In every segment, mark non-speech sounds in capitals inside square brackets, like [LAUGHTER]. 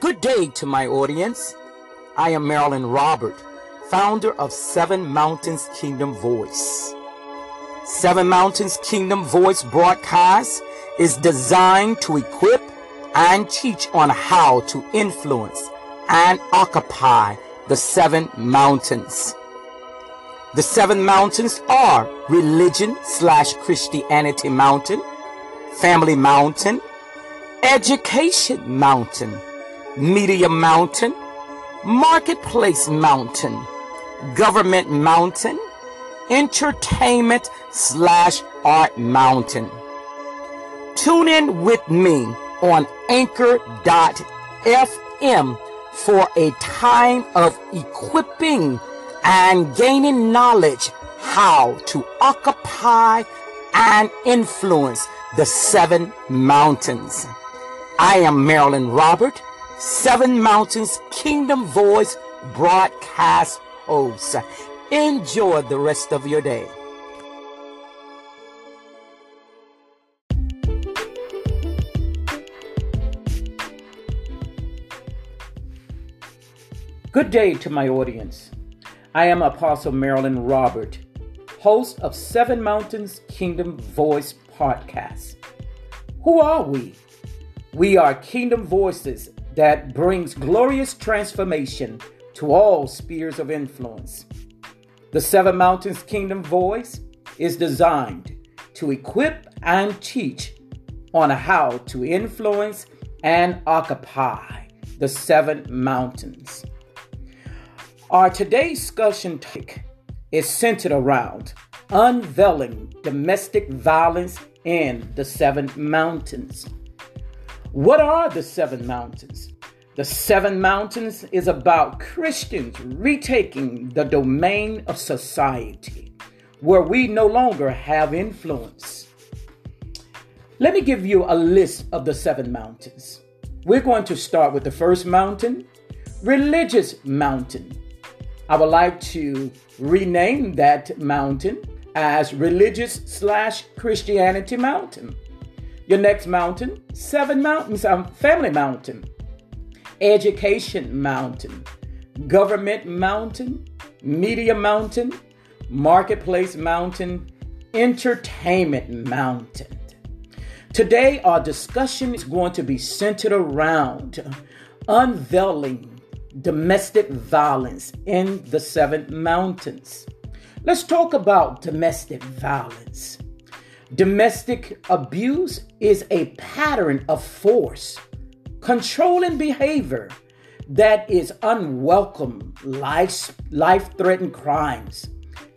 Good day to my audience. I am Marilyn Robert, founder of Seven Mountains Kingdom Voice. Seven Mountains Kingdom Voice broadcast is designed to equip and teach on how to influence and occupy the seven mountains. The seven mountains are religion slash Christianity mountain, family mountain, education mountain, media mountain, marketplace mountain, government mountain, entertainment slash art mountain. Tune in with me on anchor.fm for a time of equipping and gaining knowledge how to occupy and influence the seven mountains. I am Marilyn Robert, Seven Mountains Kingdom Voice broadcast host. Enjoy the rest of your day. Good day to my audience. I am Apostle Marilyn Robert, host of Seven Mountains Kingdom Voice podcast. Who are we? We are kingdom voices that brings glorious transformation to all spheres of influence. The Seven Mountains Kingdom Voice is designed to equip and teach on how to influence and occupy the seven mountains. Our today's discussion topic is centered around unveiling domestic violence in the seven mountains. What are the seven mountains? The seven mountains is about Christians retaking the domain of society where we no longer have influence. Let me give you a list of the seven mountains. We're going to start with the first mountain, religious mountain. I would like to rename that mountain as religious slash Christianity mountain. Your next mountain, seven mountains, um, family mountain, education mountain, government mountain, media mountain, marketplace mountain, entertainment mountain. Today, our discussion is going to be centered around unveiling domestic violence in the seven mountains. Let's talk about domestic violence. Domestic abuse is a pattern of force, controlling behavior that is unwelcome, life, life-threatening crimes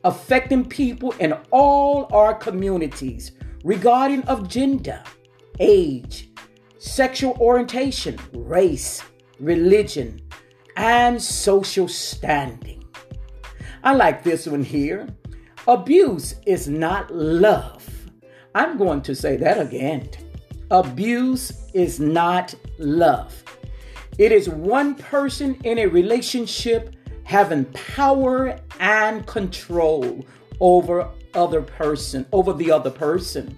affecting people in all our communities regarding of gender, age, sexual orientation, race, religion, and social standing. I like this one here. Abuse is not love. I'm going to say that again. Abuse is not love. It is one person in a relationship having power and control over other person, over the other person.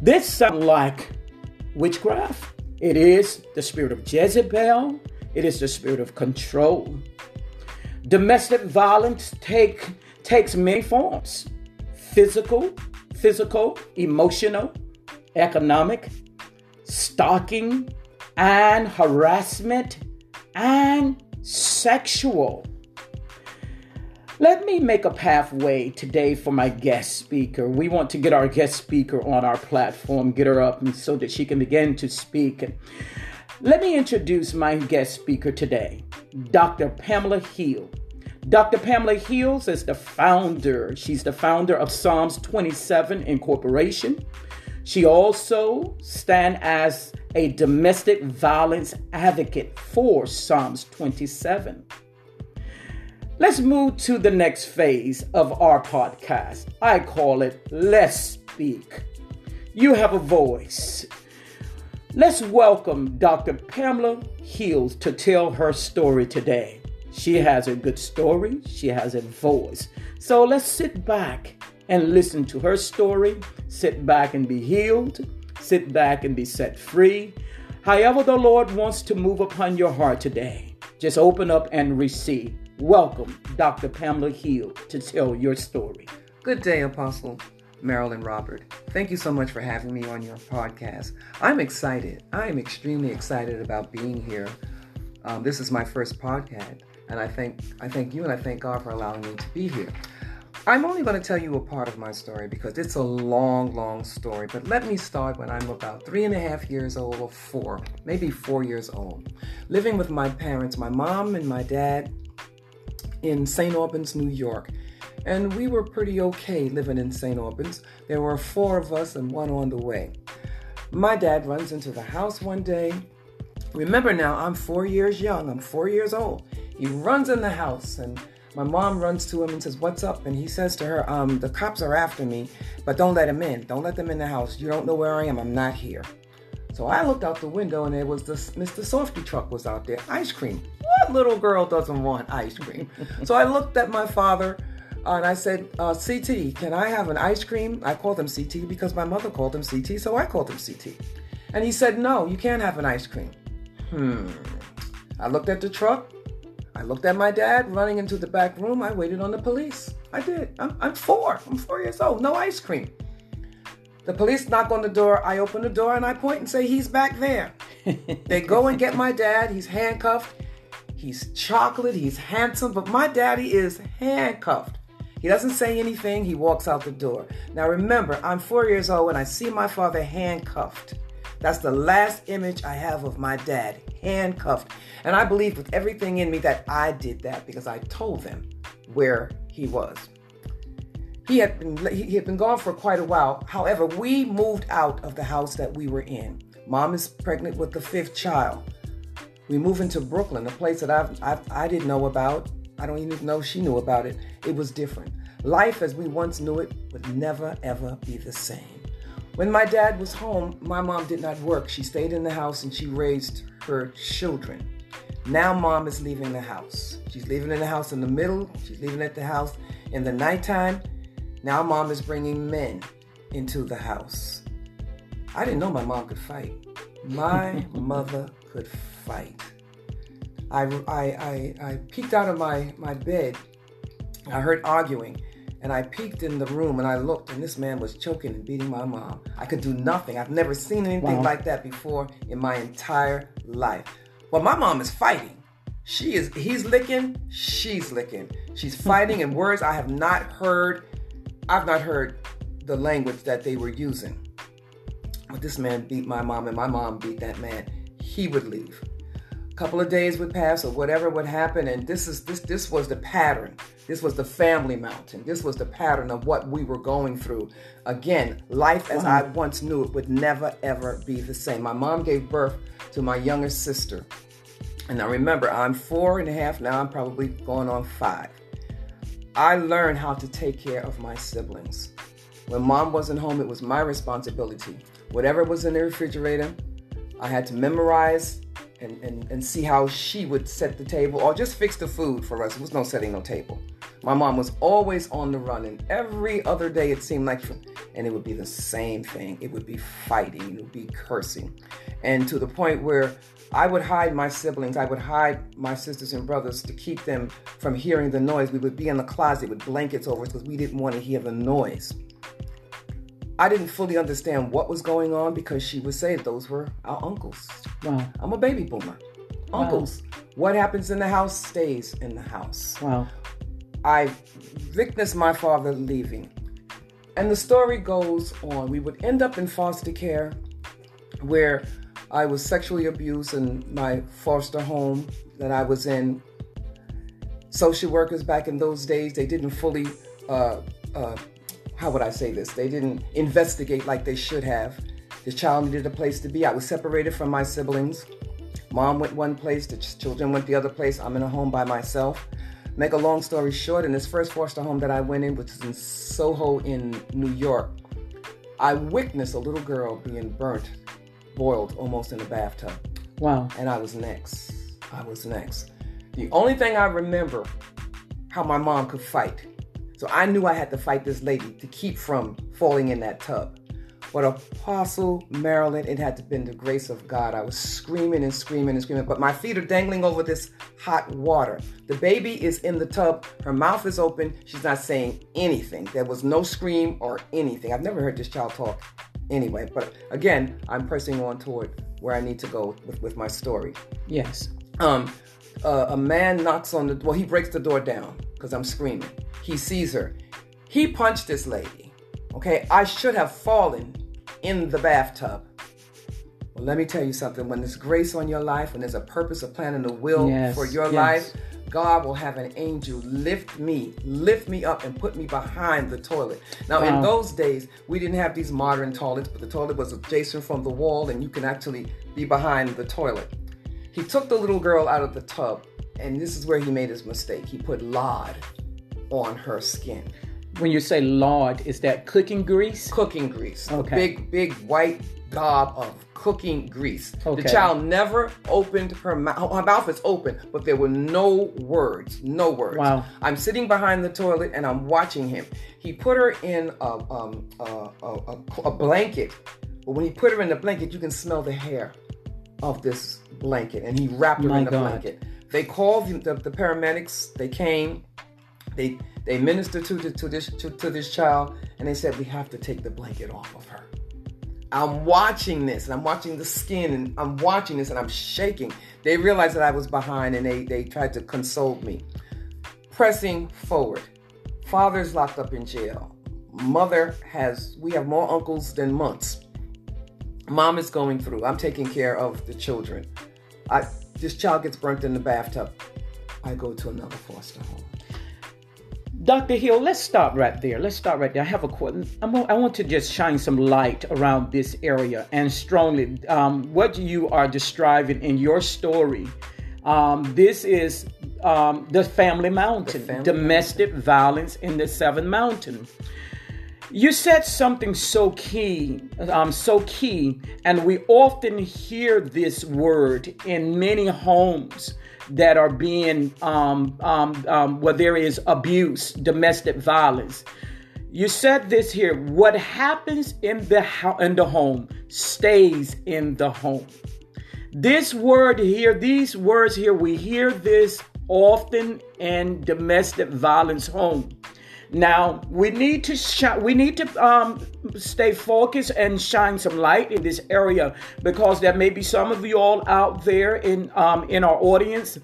This sounds like witchcraft. It is the spirit of Jezebel. It is the spirit of control. Domestic violence take, takes many forms physical, physical, emotional, economic, stalking, and harassment, and sexual. Let me make a pathway today for my guest speaker. We want to get our guest speaker on our platform, get her up so that she can begin to speak. Let me introduce my guest speaker today, Dr. Pamela Hill. Dr. Pamela Hills is the founder. She's the founder of Psalms 27 Incorporation. She also stands as a domestic violence advocate for Psalms 27. Let's move to the next phase of our podcast. I call it Let's Speak. You have a voice. Let's welcome Dr. Pamela Hills to tell her story today. She has a good story, she has a voice. So let's sit back and listen to her story, sit back and be healed, sit back and be set free. However, the Lord wants to move upon your heart today, just open up and receive. Welcome, Dr. Pamela Hill, to tell your story. Good day, Apostle Marilyn Robert. Thank you so much for having me on your podcast. I'm excited. I'm extremely excited about being here. Um, this is my first podcast, and I thank I thank you and I thank God for allowing me to be here. I'm only going to tell you a part of my story because it's a long, long story. But let me start when I'm about three and a half years old or four, maybe four years old, living with my parents, my mom and my dad in St. Albans, New York. And we were pretty okay living in St. Albans. There were four of us and one on the way. My dad runs into the house one day. Remember now, I'm four years young, I'm four years old. He runs in the house and my mom runs to him and says, What's up? And he says to her, um, The cops are after me, but don't let them in. Don't let them in the house. You don't know where I am. I'm not here. So I looked out the window and it was this Mr. Softee truck was out there. Ice cream. What little girl doesn't want ice cream? [LAUGHS] so I looked at my father uh, and I said, uh, CT, can I have an ice cream? I called him CT because my mother called him CT, so I called him CT. And he said, No, you can't have an ice cream. Hmm. I looked at the truck. I looked at my dad running into the back room. I waited on the police. I did. I'm, I'm four. I'm four years old. No ice cream. The police knock on the door. I open the door and I point and say, He's back there. [LAUGHS] they go and get my dad. He's handcuffed. He's chocolate. He's handsome. But my daddy is handcuffed. He doesn't say anything. He walks out the door. Now remember, I'm four years old and I see my father handcuffed. That's the last image I have of my dad handcuffed. And I believe with everything in me that I did that because I told them where he was. He had been he had been gone for quite a while. However, we moved out of the house that we were in. Mom is pregnant with the fifth child. We move into Brooklyn, a place that I've, I've I didn't know about. I don't even know she knew about it. It was different. Life as we once knew it would never ever be the same. When my dad was home, my mom did not work. She stayed in the house and she raised her children. Now mom is leaving the house. She's leaving in the house in the middle. She's leaving at the house in the nighttime. Now mom is bringing men into the house. I didn't know my mom could fight. My [LAUGHS] mother could fight. I, I, I, I peeked out of my, my bed. I heard arguing. And I peeked in the room and I looked, and this man was choking and beating my mom. I could do nothing. I've never seen anything wow. like that before in my entire life. Well, my mom is fighting. She is, he's licking, she's licking. She's hmm. fighting in words I have not heard. I've not heard the language that they were using. But this man beat my mom, and my mom beat that man. He would leave. A couple of days would pass, or whatever would happen, and this is this this was the pattern. This was the family mountain. This was the pattern of what we were going through. Again, life as I once knew it would never, ever be the same. My mom gave birth to my younger sister. And now remember, I'm four and a half now, I'm probably going on five. I learned how to take care of my siblings. When mom wasn't home, it was my responsibility. Whatever was in the refrigerator, I had to memorize and, and, and see how she would set the table or just fix the food for us. It was no setting no table. My mom was always on the run, and every other day it seemed like, and it would be the same thing. It would be fighting, it would be cursing, and to the point where I would hide my siblings, I would hide my sisters and brothers to keep them from hearing the noise. We would be in the closet with blankets over us because we didn't want to hear the noise. I didn't fully understand what was going on because she would say those were our uncles. Wow. I'm a baby boomer. Uncles. Wow. What happens in the house stays in the house. Wow. I witnessed my father leaving. And the story goes on. We would end up in foster care where I was sexually abused in my foster home that I was in. Social workers back in those days, they didn't fully, uh, uh, how would I say this? They didn't investigate like they should have. The child needed a place to be. I was separated from my siblings. Mom went one place, the children went the other place. I'm in a home by myself. Make a long story short, in this first foster home that I went in, which is in Soho in New York, I witnessed a little girl being burnt, boiled almost in a bathtub. Wow. And I was next. I was next. The only thing I remember how my mom could fight. So I knew I had to fight this lady to keep from falling in that tub. But Apostle Marilyn, it had to been the grace of God. I was screaming and screaming and screaming, but my feet are dangling over this hot water. The baby is in the tub. Her mouth is open. She's not saying anything. There was no scream or anything. I've never heard this child talk anyway. But again, I'm pressing on toward where I need to go with, with my story. Yes. Um, uh, a man knocks on the well, he breaks the door down because I'm screaming. He sees her. He punched this lady. Okay, I should have fallen in the bathtub. Well, let me tell you something. When there's grace on your life, when there's a purpose, a plan, and a will Yes, for your yes. life, God will have an angel lift me, lift me up, and put me behind the toilet. Now, in those days, we didn't have these modern toilets, but the toilet was adjacent from the wall, and you can actually be behind the toilet. He took the little girl out of the tub, and this is where he made his mistake. He put lard on her skin. When you say lard, is that cooking grease? cooking grease. Okay. big, big white gob of cooking grease. Okay. The child never opened her mouth. Her mouth is open, but there were no words. No words. Wow. I'm sitting behind the toilet and I'm watching him. He put her in a, um, a, a, a, blanket, but when he put her in the blanket, you can smell the hair of this blanket, and he wrapped her My in the God. blanket. They called the, the, the paramedics. They came. They they ministered to, to this to, to this child, and they said we have to take the blanket off of her. I'm watching this, and I'm watching the skin, and I'm watching this, and I'm shaking. They realized that I was behind, and they they tried to console me. Pressing forward, father's locked up in jail. Mother has we have more uncles than months. Mom is going through. I'm taking care of the children. I this child gets burnt in the bathtub. I go to another foster home. Dr. Hill, let's stop right there. Let's stop right there. I have a question. I'm, want to just shine some light around this area and strongly um, what you are describing in your story. Um, this is um, the family mountain, The family domestic violence in the seven mountain. You said something so key, um, so key, and we often hear this word in many homes that are being um, um, um, where there is abuse, domestic violence. You said this here: what happens in the ho- in the home stays in the home. This word here, these words here, we hear this often in domestic violence home. Now we need to sh- we need to um, stay focused and shine some light in this area because there may be some of you all out there in um, in our audience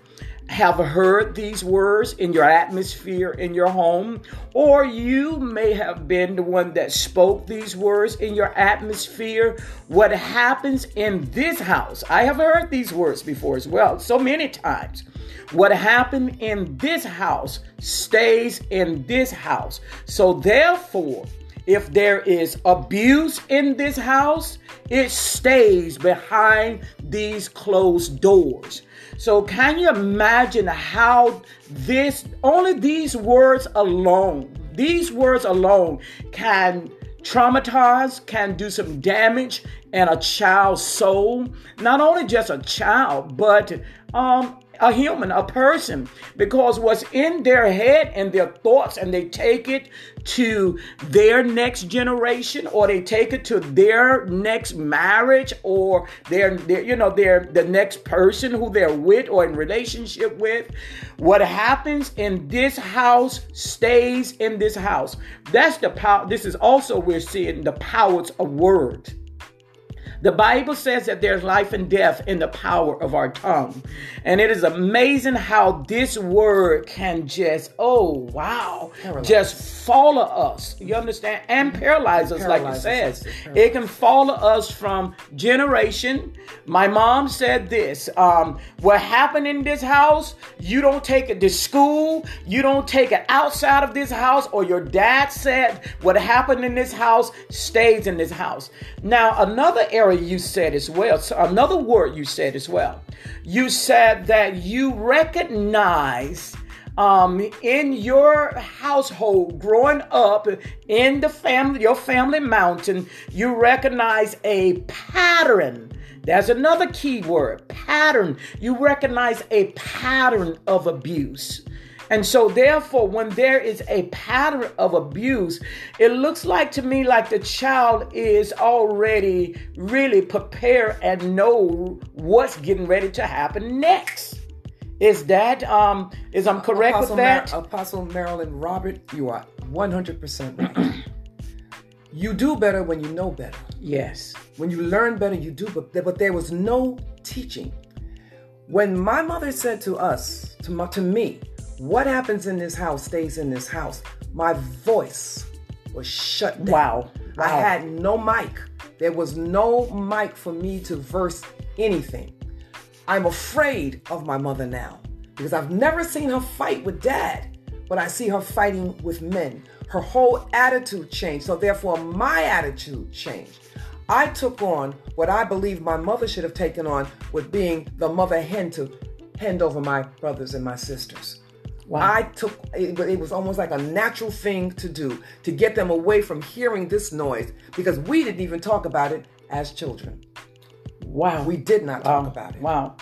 have heard these words in your atmosphere in your home, or you may have been the one that spoke these words in your atmosphere. What happens in this house? I have heard these words before as well, so many times. What happened in this house stays in this house. So, therefore, if there is abuse in this house, it stays behind these closed doors. So, can you imagine how this, only these words alone, these words alone can traumatize, can do some damage in a child's soul? Not only just a child, but um, a human, a person, because what's in their head and their thoughts, and they take it to their next generation, or they take it to their next marriage, or their, their you know, their the next person who they're with or in relationship with. What happens in this house stays in this house. That's the power. This is also we're seeing the powers of words. The Bible says that there's life and death in the power of our tongue. And it is amazing how this word can just, oh, wow, Paralyze. just follow us. You understand? And paralyze us, like it Paralyze us, says. it It can follow us from generation. My mom said this um, what happened in this house, you don't take it to school, you don't take it outside of this house, or your dad said what happened in this house stays in this house. Now, another area you said as well, so another word you said as well, you said that you recognize um, in your household growing up in the family, your family mountain, you recognize a pattern. That's another key word pattern. You recognize a pattern of abuse. And so, therefore, when there is a pattern of abuse, it looks like to me like the child is already really prepared and know what's getting ready to happen next. Is that um is I'm correct Apostle with that? Mar- Apostle Marilyn Robert, you are 100% right. you do better when you know better. yes. When you learn better, you do, but, but there was no teaching. When my mother said to us, to, my, to me, what happens in this house stays in this house, my voice was shut down. Wow. I had no mic. There was no mic for me to verse anything. I'm afraid of my mother now because I've never seen her fight with dad, but I see her fighting with men. Her whole attitude changed, so therefore my attitude changed. I took on what I believe my mother should have taken on with being the mother hen to hand over my brothers and my sisters. Wow. I took it, it was almost like a natural thing to do to get them away from hearing this noise because we didn't even talk about it as children. wow. We did not talk Wow. about it. Wow.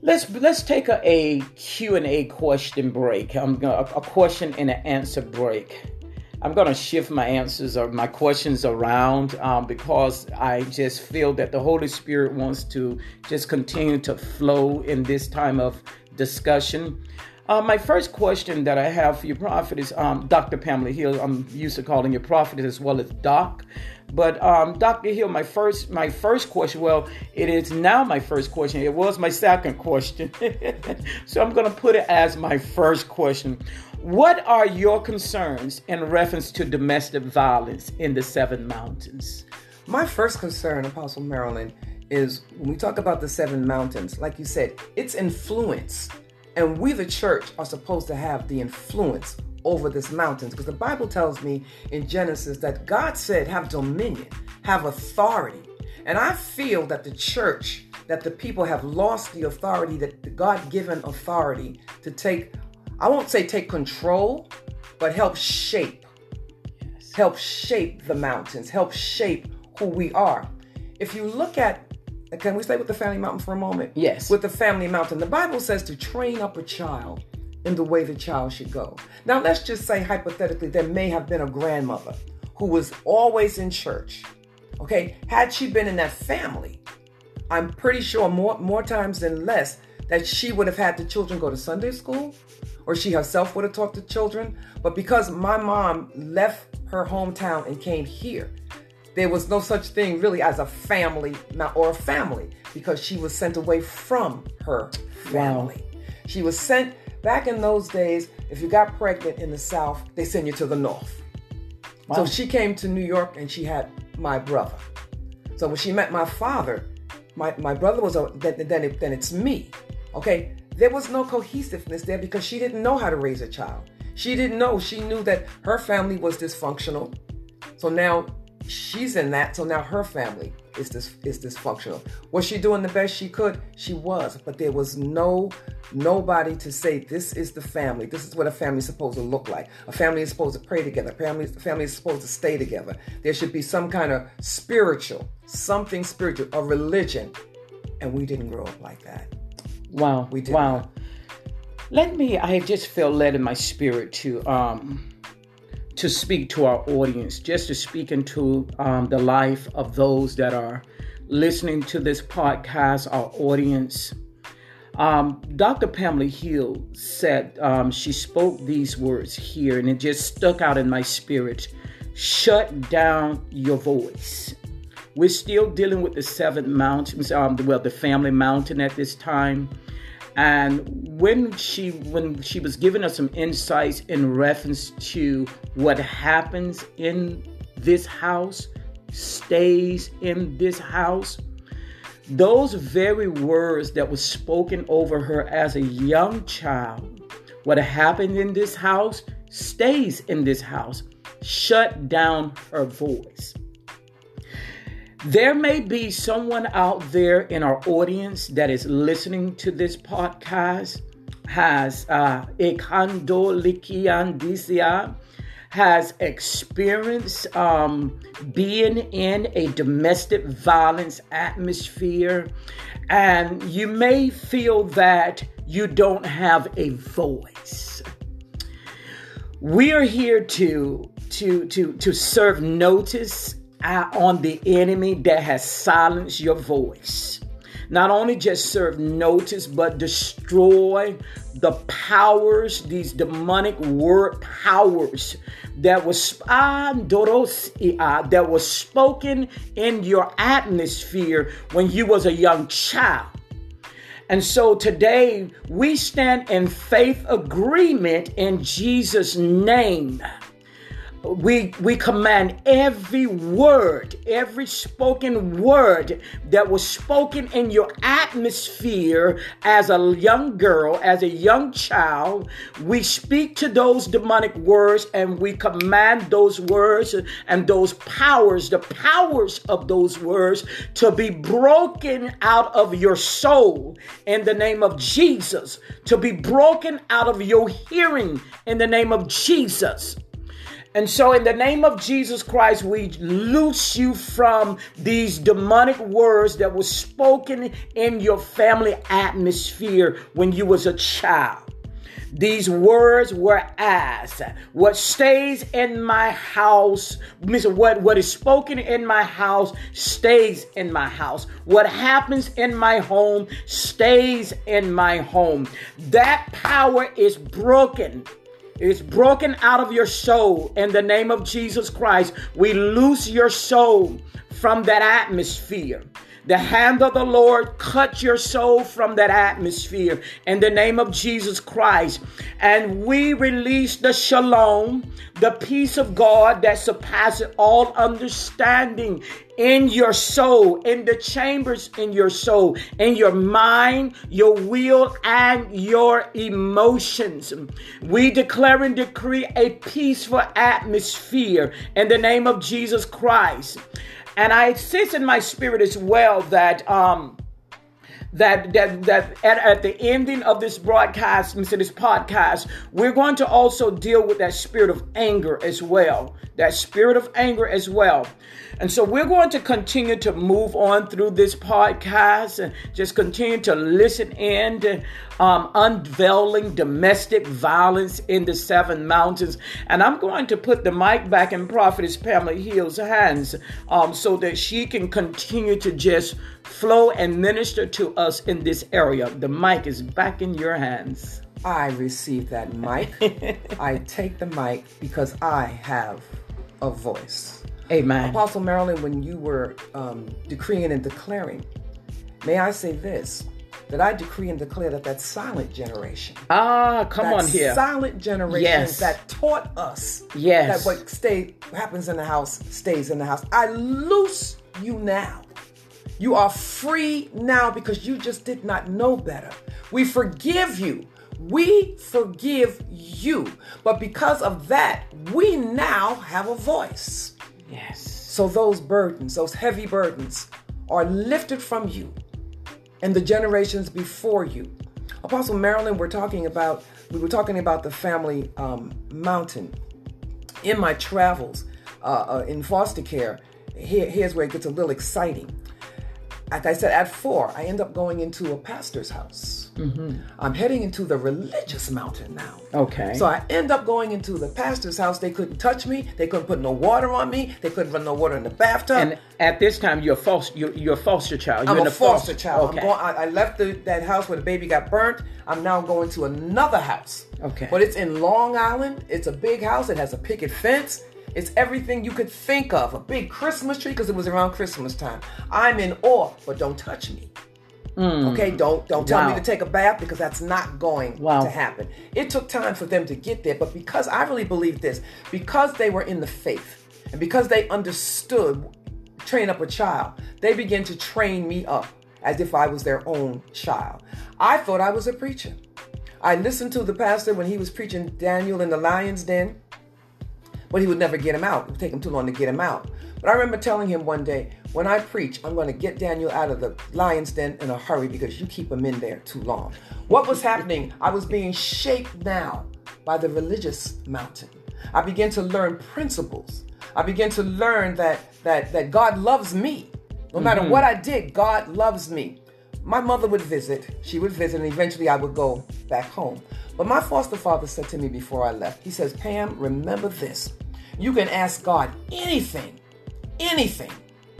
Let's let's take a, a Q&A question break. I'm gonna a, a question and an answer break. I'm gonna shift my answers or my questions around um, because I just feel that the Holy Spirit wants to just continue to flow in this time of discussion. Uh, my first question that I have for you, Prophet, is um, Dr. Pamela Hill. I'm used to calling you Prophet as well as Doc. But um, Dr. Hill, my first my first question, well, it is now my first question. It was my second question. [LAUGHS] so I'm going to put it as my first question. What are your concerns in reference to domestic violence in the Seven Mountains? My first concern, Apostle Marilyn, is when we talk about the seven mountains, like you said, it's influence. And we, the church, are supposed to have the influence over this mountains because the Bible tells me in Genesis that God said, have dominion, have authority. And I feel that the church, that the people have lost the authority, that the God given authority to take, I won't say take control, but help shape help shape the mountains, help shape who we are. If you look at, can we stay with the family mountain for a moment? Yes. With the family mountain, the Bible says to train up a child in the way the child should go. Now, let's just say hypothetically, there may have been a grandmother who was always in church. Okay, had she been in that family, I'm pretty sure more more times than less that she would have had the children go to Sunday school, or she herself would have taught the children. But because my mom left her hometown and came here, there was no such thing really as a family or a family because she was sent away from her family. She was sent back in those days. If you got pregnant in the South, they send you to the North. So she came to New York and she had my brother. So when she met my father, my, my brother was a then then, it, then it's me. Okay, there was no cohesiveness there because she didn't know how to raise a child. She didn't know. She knew that her family was dysfunctional. So now she's in that. So now her family is this is dysfunctional. Was she doing the best she could? She was, but there was no nobody to say this is the family. This is what a family is supposed to look like. A family is supposed to pray together. A family, a family is supposed to stay together. There should be some kind of spiritual, something spiritual, a religion, and we didn't grow up like that. Wow. We did wow. not. Let me I just feel led in my spirit to um to speak to our audience, just to speak into um, the life of those that are listening to this podcast, our audience. Um, Dr. Pamela Hill said um, she spoke these words here, and it just stuck out in my spirit. Shut down your voice. We're still dealing with the seven mountains, um, well, the family mountain at this time. And when she when she was giving us some insights in reference to what happens in this house stays in this house, those very words that were spoken over her as a young child, what happened in this house stays in this house. Shut down her voice. There may be someone out there in our audience that is listening to this podcast, has uh, ekandolikiandisia, has experienced um, being in a domestic violence atmosphere, and you may feel that you don't have a voice. We are here to to to to serve notice uh, on the enemy that has silenced your voice. Not only just serve notice, but destroy the powers, these demonic word powers that was uh, that was spoken in your atmosphere when you was a young child. And so today we stand in faith agreement in Jesus' name we we command every word every spoken word that was spoken in your atmosphere as a young girl as a young child. We speak to those demonic words and we command those words and those powers the powers of those words to be broken out of your soul in the name of Jesus to be broken out of your hearing in the name of Jesus and so, in the name of Jesus Christ, we loose you from these demonic words that were spoken in your family atmosphere when you was a child. These words were asked. What stays in my house, what, what is spoken in my house stays in my house. What happens in my home stays in my home. That power is broken is broken out of your soul in the name of Jesus Christ. We loose your soul from that atmosphere. The hand of the Lord cut your soul from that atmosphere in the name of Jesus Christ. And we release the shalom, the peace of God that surpasses all understanding in your soul, in the chambers in your soul, in your mind, your will, and your emotions. We declare and decree a peaceful atmosphere in the name of Jesus Christ. And I sense in my spirit as well that um that that that at, at the ending of this broadcast, this podcast, we're going to also deal with that spirit of anger as well. That spirit of anger as well. And so we're going to continue to move on through this podcast and just continue to listen in to um, unveiling domestic violence in the seven mountains. And I'm going to put the mic back in Prophetess Pamela Hill's hands um, so that she can continue to just flow and minister to us in this area. The mic is back in your hands. I receive that mic. [LAUGHS] I take the mic because I have a voice. Amen. Apostle Marilyn, when you were um, decreeing and declaring, may I say this? That I decree and declare that that silent generation. Ah, come on here. Silent generation yes. that taught us yes. that what stay happens in the house stays in the house. I loose you now. You are free now because you just did not know better. We forgive you. We forgive you. But because of that, we now have a voice. Yes. So those burdens, those heavy burdens, are lifted from you and the generations before you. Apostle Marilyn, we're talking about, we were talking about the family um, mountain. In my travels uh, uh, in foster care, here, here's where it gets a little exciting like I said, at four, I end up going into a pastor's house. Mm-hmm. I'm heading into the religious mountain now. Okay. So I end up going into the pastor's house. They couldn't touch me. They couldn't put no water on me. They couldn't run no water in the bathtub. And at this time, you're a foster. You're, you're a foster child. You're I'm a foster, foster, child. Okay. Going, I, I, left the, that house where the baby got burnt. I'm now going to another house. Okay. But it's in Long Island. It's a big house. It has a picket fence. It's everything you could think of. A big Christmas tree because it was around Christmas time. I'm in awe, but don't touch me. Mm. Okay, don't don't tell wow. me to take a bath because that's not going wow. to happen. It took time for them to get there, but because I really believe this, because they were in the faith and because they understood train up a child, they began to train me up as if I was their own child. I thought I was a preacher. I listened to the pastor when he was preaching Daniel in the lion's den but he would never get him out. It would take him too long to get him out. But I remember telling him one day, when I preach, I'm going to get Daniel out of the lion's den in a hurry because you keep him in there too long. What was happening? I was being shaped now by the religious mountain. I began to learn principles. I began to learn that that that God loves me. No matter mm-hmm. what I did, God loves me. My mother would visit. She would visit, and eventually I would go back home. But my foster father said to me before I left, he says, Pam, remember this. You can ask God anything, anything.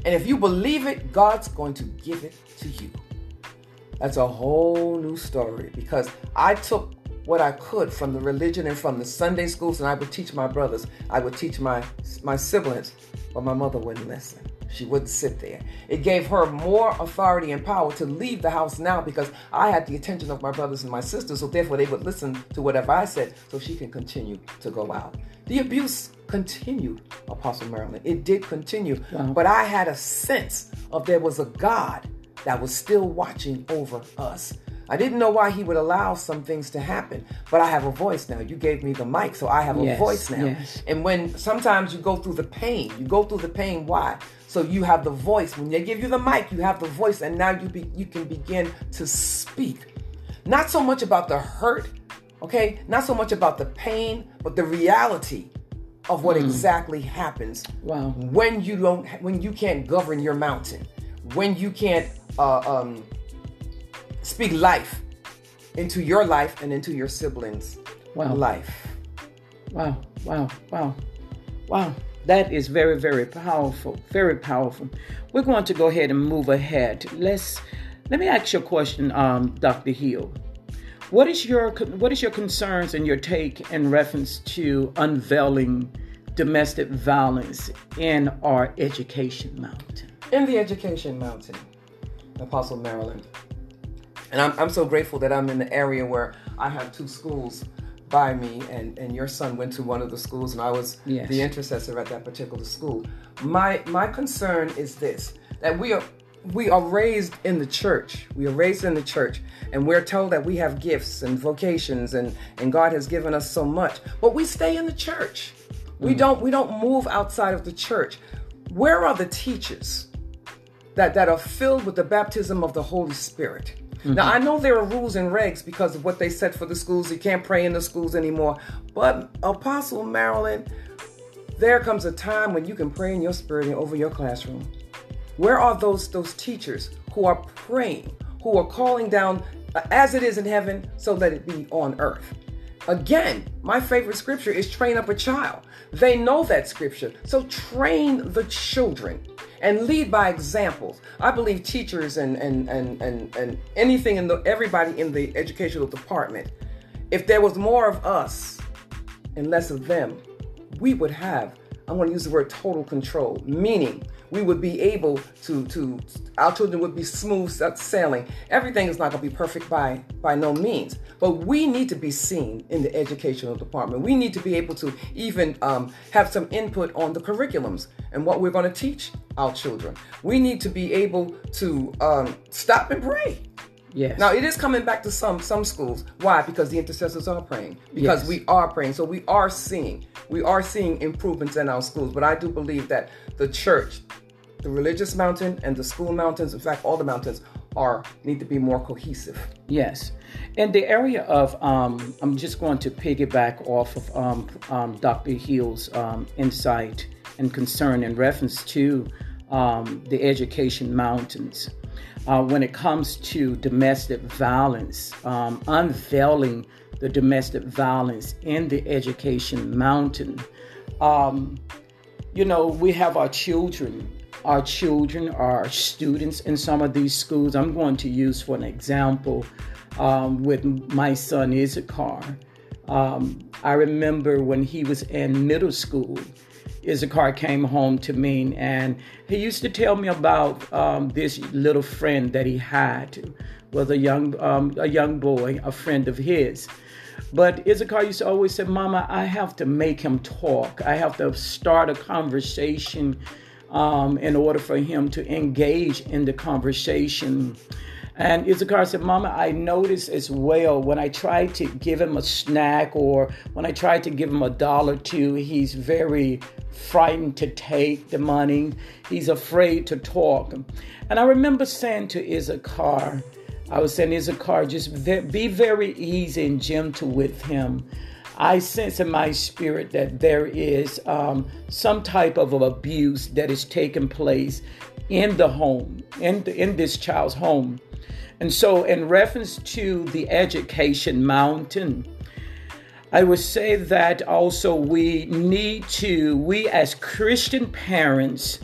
And if you believe it, God's going to give it to you. That's a whole new story because I took what I could from the religion and from the Sunday schools, and I would teach my brothers, I would teach my my siblings, but my mother wouldn't listen. She wouldn't sit there. It gave her more authority and power to leave the house now because I had the attention of my brothers and my sisters, so therefore they would listen to whatever I said so she can continue to go out. The abuse continued, Apostle Marilyn. It did continue, wow. but I had a sense of there was a God that was still watching over us. I didn't know why he would allow some things to happen, but I have a voice now. You gave me the mic, so I have a voice now. Yes. And when sometimes you go through the pain, you go through the pain. Why? So you have the voice. When they give you the mic, you have the voice, and now you be, you can begin to speak. Not so much about the hurt, okay? Not so much about the pain, but the reality of what mm. exactly happens wow. when you don't when you can't govern your mountain when you can't uh, um, speak life into your life and into your siblings' wow. life. Wow, wow, wow, wow. That is very, very powerful. Very powerful. We're going to go ahead and move ahead. Let's let me ask you a question, um, Dr. Hill. What is your what is your concerns and your take in reference to unveiling domestic violence in our education mountain? In the education mountain, Apostle Marilyn. And I'm, I'm so grateful that I'm in the area where I have two schools by me and, and your son went to one of the schools and I was yes. the intercessor at that particular school. My my concern is this that we are we are raised in the church. We are raised in the church and we're told that we have gifts and vocations and, and God has given us so much. But we stay in the church. Mm-hmm. We don't we don't move outside of the church. Where are the teachers that, that are filled with the baptism of the Holy Spirit? Mm-hmm. Now, I know there are rules and regs because of what they set for the schools. You can't pray in the schools anymore. But, Apostle Marilyn, there comes a time when you can pray in your spirit and over your classroom. Where are those, those teachers who are praying, who are calling down uh, as it is in heaven, so let it be on earth? Again, my favorite scripture is train up a child. They know that scripture. So train the children and lead by examples. I believe teachers and and and and, and anything in the everybody in the educational department, if there was more of us and less of them, we would have I want to use the word total control, meaning we would be able to to our children would be smooth sailing. Everything is not going to be perfect by by no means, but we need to be seen in the educational department. We need to be able to even um, have some input on the curriculums and what we're going to teach our children. We need to be able to um, stop and pray. Yes. Now it is coming back to some some schools. Why? Because the intercessors are praying. Because yes. we are praying. So we are seeing we are seeing improvements in our schools. But I do believe that the church, the religious mountain, and the school mountains, in fact, all the mountains are need to be more cohesive. Yes. In the area of, um, I'm just going to piggyback off of um, um, Dr. Hill's um, insight and concern in reference to um, the education mountains uh, when it comes to domestic violence, um, unveiling the domestic violence in the education mountain. Um, you know, we have our children. Our children are students in some of these schools. I'm going to use for an example um, with my son Issachar. Um, I remember when he was in middle school, Issachar came home to me, and he used to tell me about um, this little friend that he had, was a young um, a young boy, a friend of his. But Issachar used to always say, "Mama, I have to make him talk. I have to start a conversation um, in order for him to engage in the conversation." And Issachar said, Mama, I noticed as well when I try to give him a snack or when I try to give him a dollar or two, he's very frightened to take the money. He's afraid to talk. And I remember saying to Issachar, I was saying, Issachar, just be very easy and gentle with him. I sense in my spirit that there is um, some type of abuse that is taking place in the home, in, the, in this child's home. And so, in reference to the education mountain, I would say that also we need to, we as Christian parents,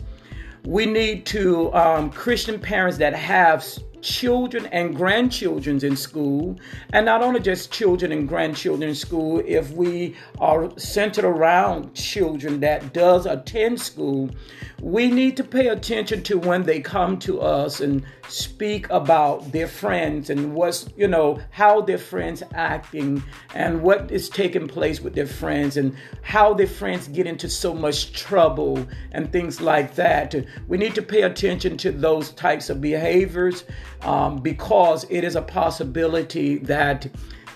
we need to, um, Christian parents that have children and grandchildren in school, and not only just children and grandchildren in school, if we are centered around children that does attend school, we need to pay attention to when they come to us and speak about their friends and what's, you know, how their friends acting and what is taking place with their friends and how their friends get into so much trouble and things like that. We need to pay attention to those types of behaviors um, because it is a possibility that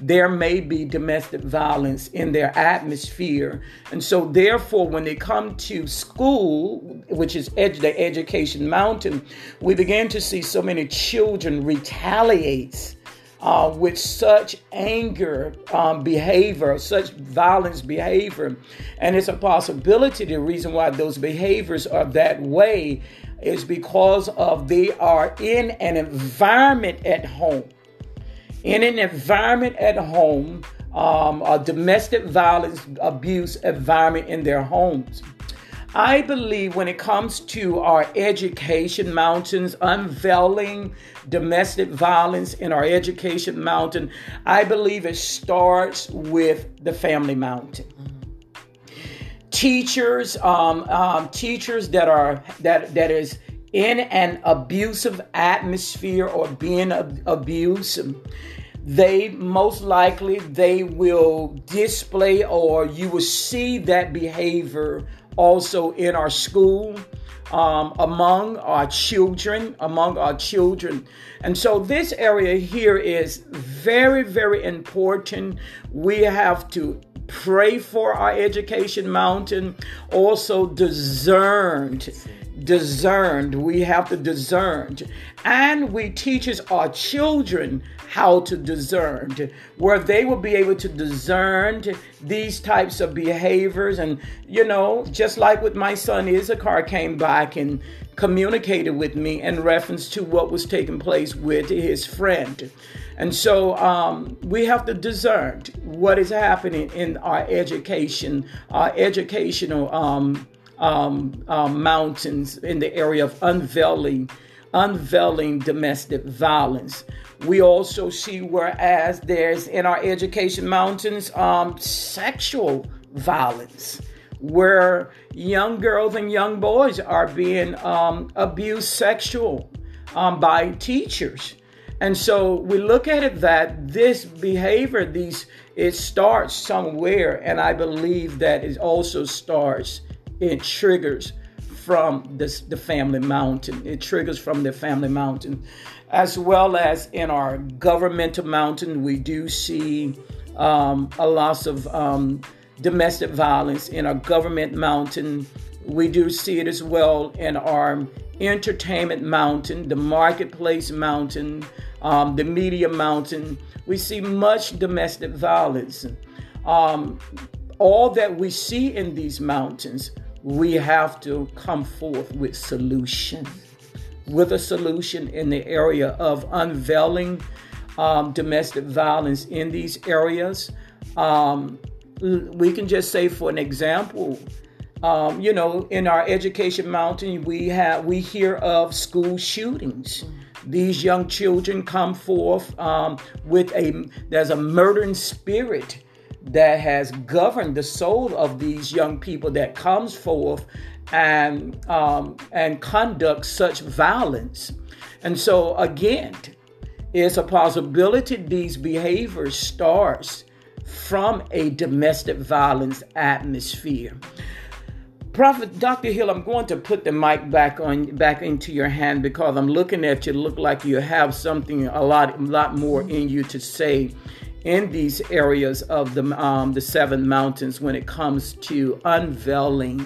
there may be domestic violence in their atmosphere. And so, therefore, when they come to school, which is the education mountain, we begin to see so many children retaliate. Uh, with such anger um, behavior, such violence behavior. And it's a possibility the reason why those behaviors are that way is because of they are in an environment at home in an environment at home, um, a domestic violence abuse environment in their homes. I believe when it comes to our education mountains, unveiling domestic violence in our education mountain, I believe it starts with the family mountain. Teachers, um, um, teachers that are that that is in an abusive atmosphere or being abused they most likely they will display or you will see that behavior also in our school um, among our children among our children. And so this area here is very very important. We have to pray for our education mountain also discerned discerned. We have to discern. And we teach our children how to discern, where they will be able to discern these types of behaviors. And, you know, just like with my son Issachar came back and communicated with me in reference to what was taking place with his friend. And so um, we have to discern what is happening in our education, our educational um, um, um, mountains in the area of unveiling, unveiling domestic violence. We also see, whereas there's in our education mountains, um, sexual violence, where young girls and young boys are being um, abused sexual um, by teachers. And so we look at it that this behavior, these it starts somewhere, and I believe that it also starts it triggers from this, the family mountain. It triggers from the family mountain. As well as in our governmental mountain, we do see um, a loss of um, domestic violence in our government mountain. We do see it as well in our entertainment mountain, the marketplace mountain, um, the media mountain. We see much domestic violence. Um, all that we see in these mountains we have to come forth with solution with a solution in the area of unveiling um, domestic violence in these areas um, we can just say for an example um, you know in our education mountain we have we hear of school shootings these young children come forth um, with a there's a murdering spirit that has governed the soul of these young people that comes forth and um, and conduct such violence. And so again, it's a possibility these behaviors starts from a domestic violence atmosphere. Prophet Dr. Hill, I'm going to put the mic back on back into your hand because I'm looking at you look like you have something a lot a lot more in you to say in these areas of the, um, the seven mountains when it comes to unveiling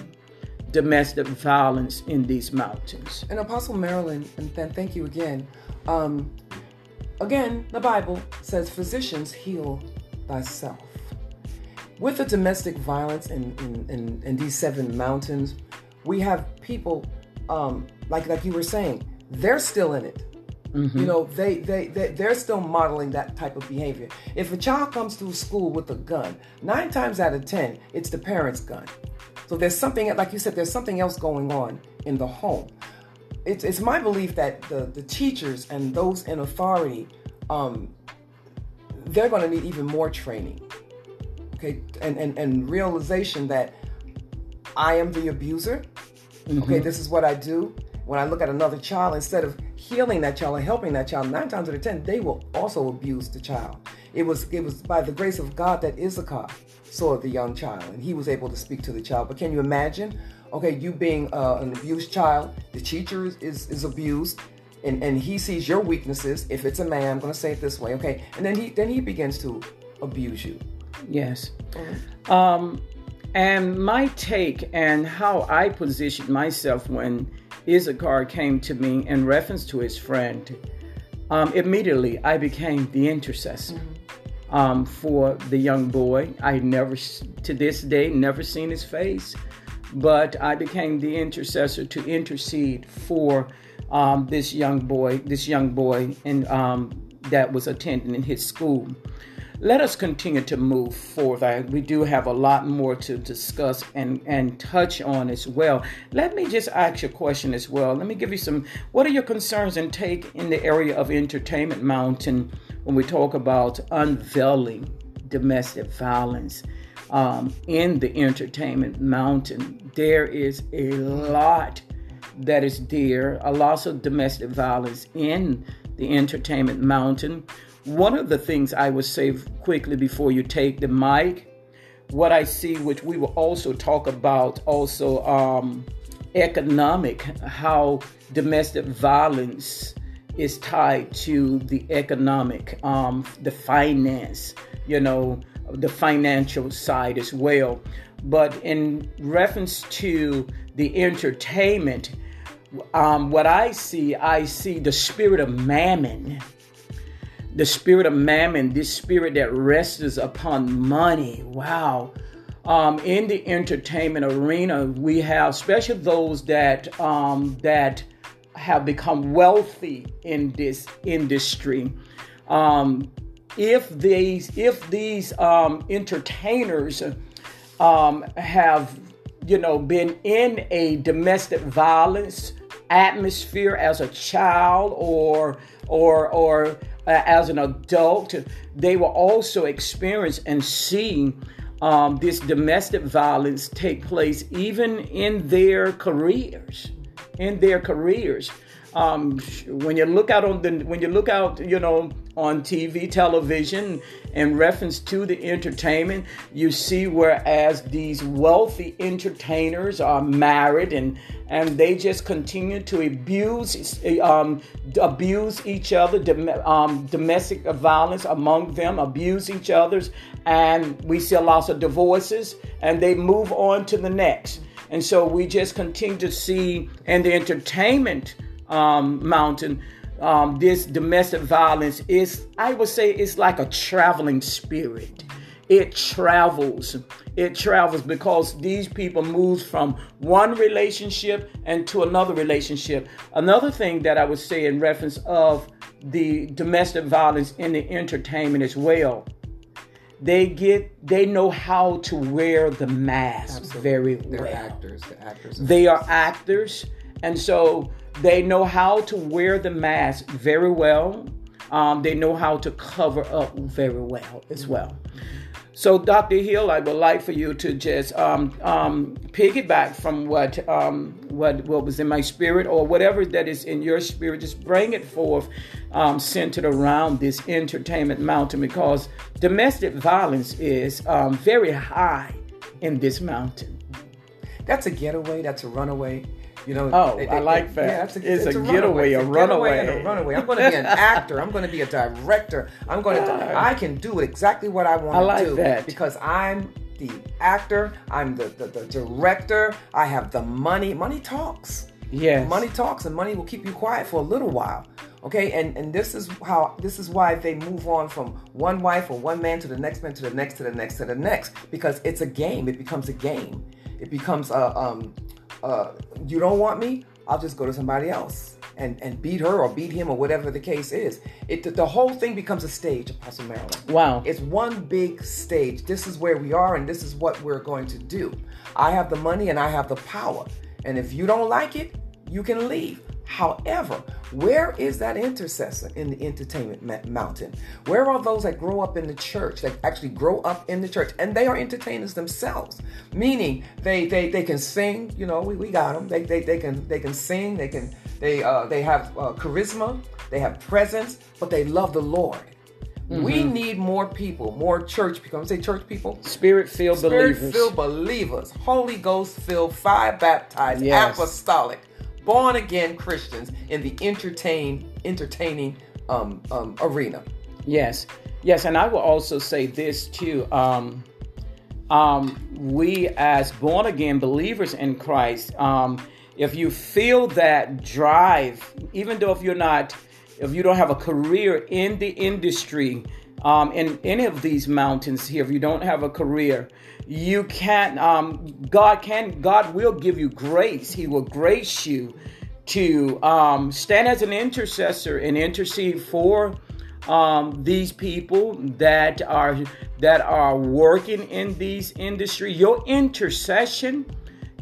domestic violence in these mountains. And Apostle Marilyn, and th- thank you again. Um, again, the Bible says, Physicians heal thyself. With the domestic violence in, in, in, in these seven mountains, we have people, um, like, like you were saying, they're still in it. Mm-hmm. You know, they, they, they, they're still modeling that type of behavior. If a child comes to school with a gun, nine times out of 10, it's the parent's gun. So there's something, like you said, there's something else going on in the home. It's, it's my belief that the, the teachers and those in authority, um, they're going to need even more training. Okay, and, and, and realization that I am the abuser. Mm-hmm. Okay, this is what I do. When I look at another child, instead of healing that child and helping that child, nine times out of ten, they will also abuse the child. It was it was by the grace of God that Issachar saw the young child and he was able to speak to the child. But can you imagine? Okay, you being uh, an abused child, the teacher is, is, is abused, and, and he sees your weaknesses. If it's a man, I'm going to say it this way, okay, and then he then he begins to abuse you. Yes. Mm-hmm. Um, and my take and how I positioned myself when Issachar came to me in reference to his friend, um, immediately I became the intercessor. Mm-hmm. Um, for the young boy. I never, to this day, never seen his face, but I became the intercessor to intercede for um, this young boy, this young boy, and um, that was attending in his school let us continue to move forward. We do have a lot more to discuss and, and touch on as well. Let me just ask you a question as well. Let me give you some what are your concerns and take in the area of entertainment mountain when we talk about unveiling domestic violence? Um, in the entertainment mountain, there is a lot that is there, a lot of domestic violence in the entertainment mountain. One of the things I would say quickly before you take the mic, what I see, which we will also talk about, also um, economic, how domestic violence is tied to the economic, um, the finance, you know, the financial side as well. But in reference to the entertainment, um, what I see, I see the spirit of mammon the spirit of mammon, this spirit that rests upon money. Wow. Um, in the entertainment arena, we have, especially those that um, that have become wealthy in this industry. Um, if these if these um, entertainers um, have you know been in a domestic violence atmosphere as a child or or or uh, as an adult, they will also experience and see um, this domestic violence take place even in their careers. In their careers, um, when you look out on the when you look out, you know, on TV, television, in reference to the entertainment, you see whereas these wealthy entertainers are married and and they just continue to abuse um, abuse each other, dom- um, domestic violence among them, abuse each other's, and we see a lot of divorces, and they move on to the next. And so we just continue to see in the entertainment um, mountain um, this domestic violence is, I would say, it's like a traveling spirit. It travels. It travels because these people move from one relationship and to another relationship. Another thing that I would say in reference of the domestic violence in the entertainment as well, they get they know how to wear the mask Absolutely. very They're well. actors. The actors. They are actors, and so they know how to wear the mask very well. Um, they know how to cover up very well as well. So, Dr. Hill, I would like for you to just um, um, piggyback from what, um, what what was in my spirit, or whatever that is in your spirit. Just bring it forth, um, centered around this entertainment mountain, because domestic violence is um, very high in this mountain. That's a getaway. That's a runaway. You know, oh, it, I like it, that. Yeah, it's a, it's it's a, a getaway, a, runaway, a runaway. I'm going to be an [LAUGHS] actor. I'm going to be a director. I'm going to. I can do exactly what I want like to do that. because I'm the actor. I'm the, the, the director. I have the money. Money talks. Yes. Money talks, and money will keep you quiet for a little while. Okay, and and this is how this is why they move on from one wife or one man to the next man to the next to the next to the next because it's a game. It becomes a game. It becomes a um uh, you don't want me? I'll just go to somebody else and, and beat her or beat him or whatever the case is. It the whole thing becomes a stage, Apostle Marilyn. Wow. It's one big stage. This is where we are and this is what we're going to do. I have the money and I have the power. And if you don't like it, you can leave. However, where is that intercessor in the entertainment mountain? Where are those that grow up in the church, that actually grow up in the church, and they are entertainers themselves? Meaning they they, they can sing. You know, we, we got them. They, they they can they can sing. They can they uh, they have uh, charisma. They have presence, but they love the Lord. Mm-hmm. We need more people, more church people. I'm say church people. Spirit filled believers. Spirit filled believers. Holy Ghost filled, fire baptized, yes. apostolic born again Christians in the entertain entertaining um, um, arena. Yes, yes, and I will also say this too. Um, um, we as born again believers in Christ, um, if you feel that drive, even though if you're not, if you don't have a career in the industry, um, in any of these mountains here, if you don't have a career, you can't. Um, God can. God will give you grace. He will grace you to um, stand as an intercessor and intercede for um, these people that are that are working in these industry. Your intercession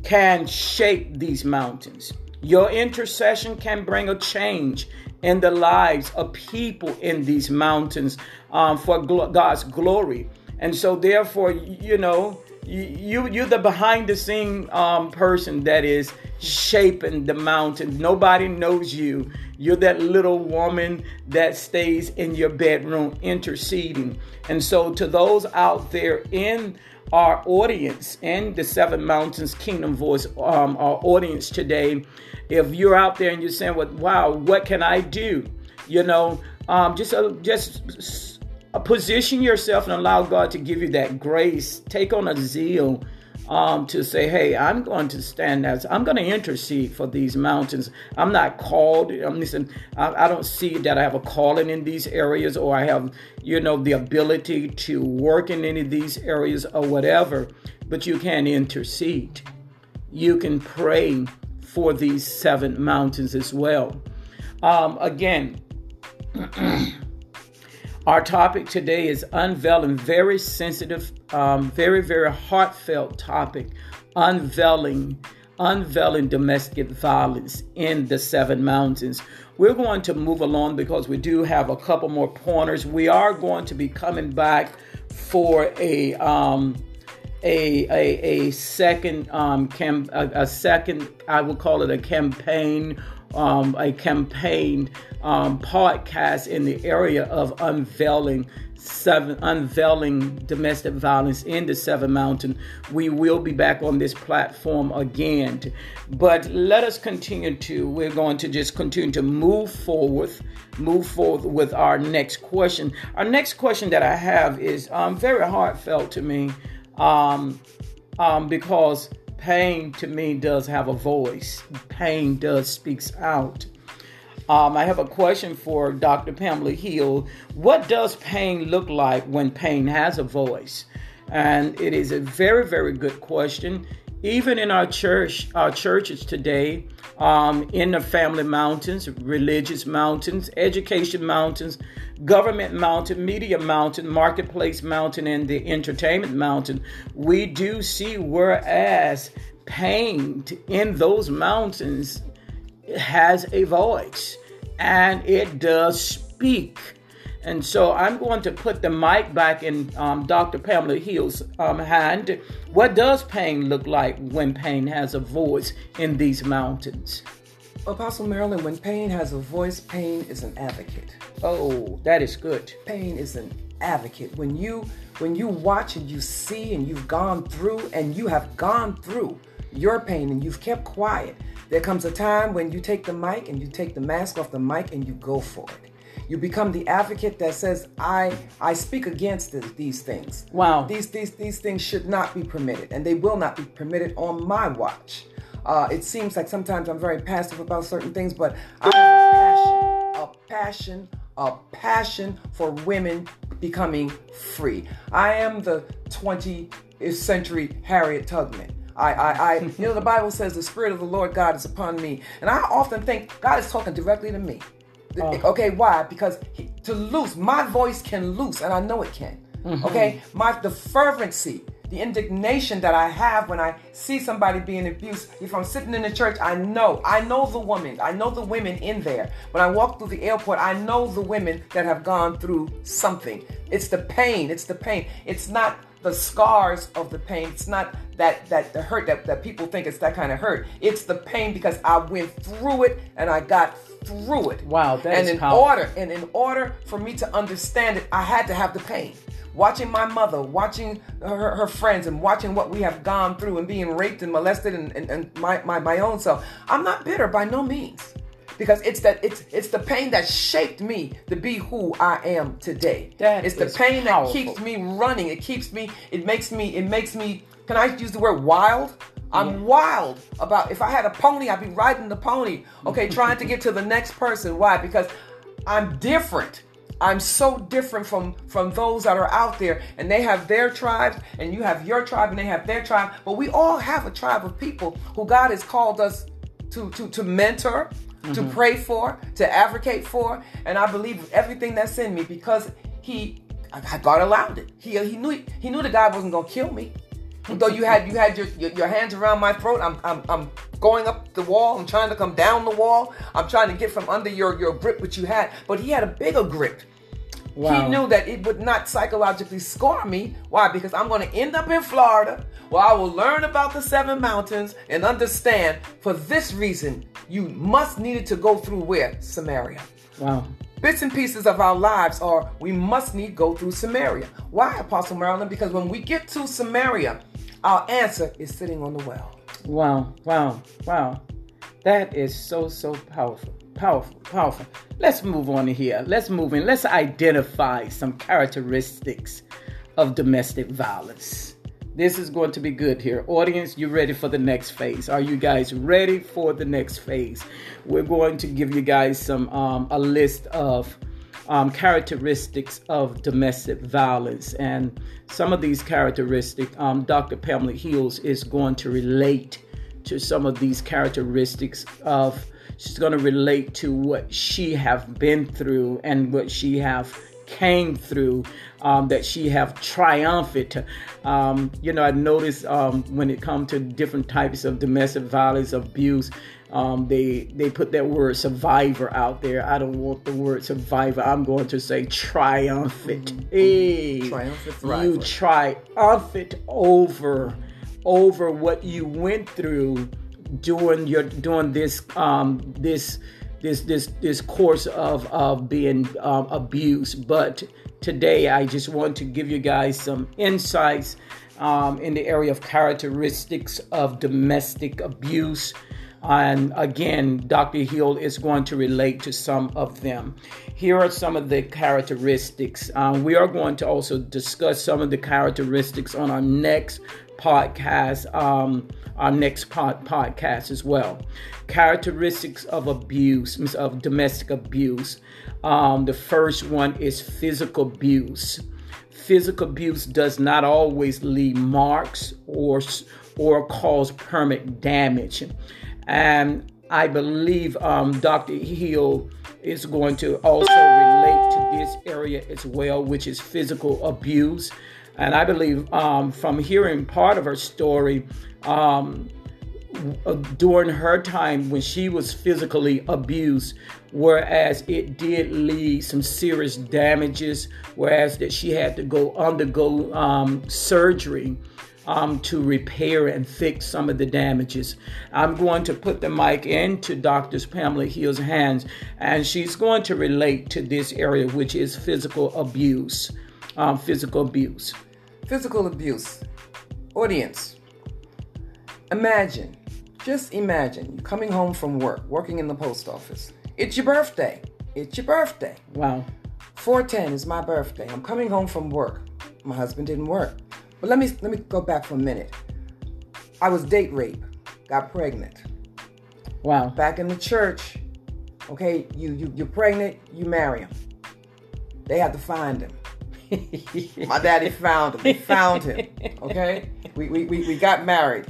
can shape these mountains. Your intercession can bring a change in the lives of people in these mountains um, for God's glory. And so, therefore, you know, you you're the behind the scene um, person that is shaping the mountain. Nobody knows you. You're that little woman that stays in your bedroom interceding. And so, to those out there in our audience in the Seven Mountains Kingdom Voice, um, our audience today, if you're out there and you're saying, "Well, wow, what can I do?" You know, um, just uh, just position yourself and allow God to give you that grace. Take on a zeal um, to say, hey, I'm going to stand as I'm going to intercede for these mountains. I'm not called. I'm listen. I, I don't see that I have a calling in these areas or I have, you know, the ability to work in any of these areas or whatever. But you can intercede. You can pray for these seven mountains as well. Um, again. [CLEARS THROAT] Our topic today is unveiling very sensitive, um, very, very heartfelt topic, unveiling, unveiling domestic violence in the seven mountains. We're going to move along because we do have a couple more pointers. We are going to be coming back for a um, a, a, a second um, cam- a, a second I would call it a campaign um, a campaign um, podcast in the area of unveiling seven unveiling domestic violence in the seven mountain. We will be back on this platform again. But let us continue to we're going to just continue to move forward move forward with our next question. Our next question that i have is um, very heartfelt to me um, um, because pain to me does have a voice. Pain does speaks out. Um, I have a question for Dr. Pamela Hill. What does pain look like when pain has a voice? And it is a very, very good question. Even in our church, our churches today, um, in the family mountains, religious mountains, education mountains, government mountain, media mountain, marketplace mountain, and the entertainment mountain, we do see whereas pain in those mountains has a voice and it does speak. And so I'm going to put the mic back in um, Dr. Pamela Hill's um, hand. What does pain look like when pain has a voice in these mountains? Apostle Marilyn, when pain has a voice, pain is an advocate. Oh, that is good. Pain is an advocate. When you when you watch and you see and you've gone through and you have gone through your pain and you've kept quiet, there comes a time when you take the mic and you take the mask off the mic and you go for it. You become the advocate that says, "I I speak against this, these things. Wow, these these these things should not be permitted, and they will not be permitted on my watch." Uh, it seems like sometimes I'm very passive about certain things, but I have a passion, a passion, a passion for women becoming free. I am the 20th century Harriet Tubman. I, I, I, you know, the Bible says the Spirit of the Lord God is upon me. And I often think God is talking directly to me. Oh. Okay, why? Because he, to loose, my voice can loose, and I know it can. Mm-hmm. Okay, my the fervency, the indignation that I have when I see somebody being abused. If I'm sitting in the church, I know, I know the women, I know the women in there. When I walk through the airport, I know the women that have gone through something. It's the pain, it's the pain. It's not the scars of the pain. It's not that that the hurt that, that people think it's that kind of hurt. It's the pain because I went through it and I got through it. Wow, that and in powerful. order and in order for me to understand it, I had to have the pain watching my mother, watching her, her, friends, and watching what we have gone through and being raped and molested and, and, and my, my, my own self. I'm not bitter by no means. Because it's that it's it's the pain that shaped me to be who I am today. That it's the pain powerful. that keeps me running. It keeps me, it makes me, it makes me can I use the word wild? I'm yeah. wild about if I had a pony, I'd be riding the pony, okay, trying to get to the next person. Why? Because I'm different. I'm so different from from those that are out there and they have their tribes and you have your tribe and they have their tribe but we all have a tribe of people who God has called us to to to mentor mm-hmm. to pray for to advocate for and I believe everything that's in me because he God allowed it he he knew he knew the God wasn't going to kill me Though you had you had your, your, your hands around my throat, I'm, I'm I'm going up the wall. I'm trying to come down the wall. I'm trying to get from under your your grip which you had. But he had a bigger grip. Wow. He knew that it would not psychologically scar me. Why? Because I'm going to end up in Florida where I will learn about the seven mountains and understand for this reason you must needed to go through where? Samaria. Wow. Bits and pieces of our lives are we must need go through Samaria. Why, Apostle Marilyn? Because when we get to Samaria, our answer is sitting on the well. Wow, wow, wow. That is so, so powerful. Powerful, powerful. Let's move on here. Let's move in. Let's identify some characteristics of domestic violence. This is going to be good here. Audience, you ready for the next phase? Are you guys ready for the next phase? We're going to give you guys some um, a list of um, characteristics of domestic violence. And some of these characteristics, um, Dr. Pamela Hills is going to relate to some of these characteristics of she's going to relate to what she have been through and what she have came through um, that she have triumphed um, you know i noticed um, when it comes to different types of domestic violence abuse um, they they put that word survivor out there. I don't want the word survivor. I'm going to say triumphant. Mm-hmm. Hey, triumphant you triumphant over over what you went through during your during this um, this this this this course of of being um, abused. But today, I just want to give you guys some insights um, in the area of characteristics of domestic abuse. And again, Dr. Hill is going to relate to some of them. Here are some of the characteristics. Um, we are going to also discuss some of the characteristics on our next podcast, um, our next pod- podcast as well. Characteristics of abuse, of domestic abuse. Um, the first one is physical abuse. Physical abuse does not always leave marks or or cause permanent damage. And I believe um, Dr. Hill is going to also relate to this area as well, which is physical abuse. And I believe um, from hearing part of her story, um, uh, during her time when she was physically abused, whereas it did lead some serious damages, whereas that she had to go undergo um, surgery um, to repair and fix some of the damages. I'm going to put the mic into Dr. Pamela Hill's hands, and she's going to relate to this area, which is physical abuse. Um, physical abuse. Physical abuse. Audience, imagine, just imagine, you're coming home from work, working in the post office. It's your birthday. It's your birthday. Wow. 410 is my birthday. I'm coming home from work. My husband didn't work. But let me let me go back for a minute. I was date rape, got pregnant. Wow. Back in the church, okay, you you you're pregnant, you marry him. They had to find him. My daddy found him. We found him. Okay? We, we, we, we got married.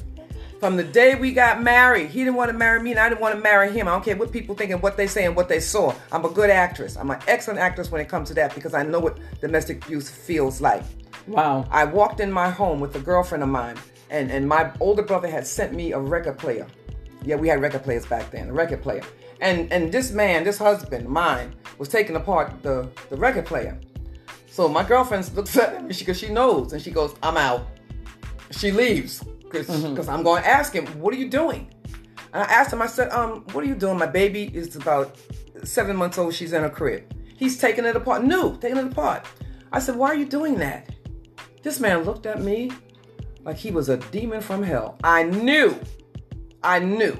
From the day we got married, he didn't want to marry me, and I didn't want to marry him. I don't care what people think and what they say and what they saw. I'm a good actress. I'm an excellent actress when it comes to that because I know what domestic abuse feels like. Wow. I walked in my home with a girlfriend of mine, and, and my older brother had sent me a record player. Yeah, we had record players back then, a record player. And and this man, this husband, mine, was taking apart the, the record player. So my girlfriend looks at me because she, she knows, and she goes, I'm out. She leaves because mm-hmm. I'm going to ask him, what are you doing? And I asked him, I said, um, what are you doing? My baby is about seven months old. She's in her crib. He's taking it apart, new, taking it apart. I said, why are you doing that? This man looked at me like he was a demon from hell. I knew, I knew.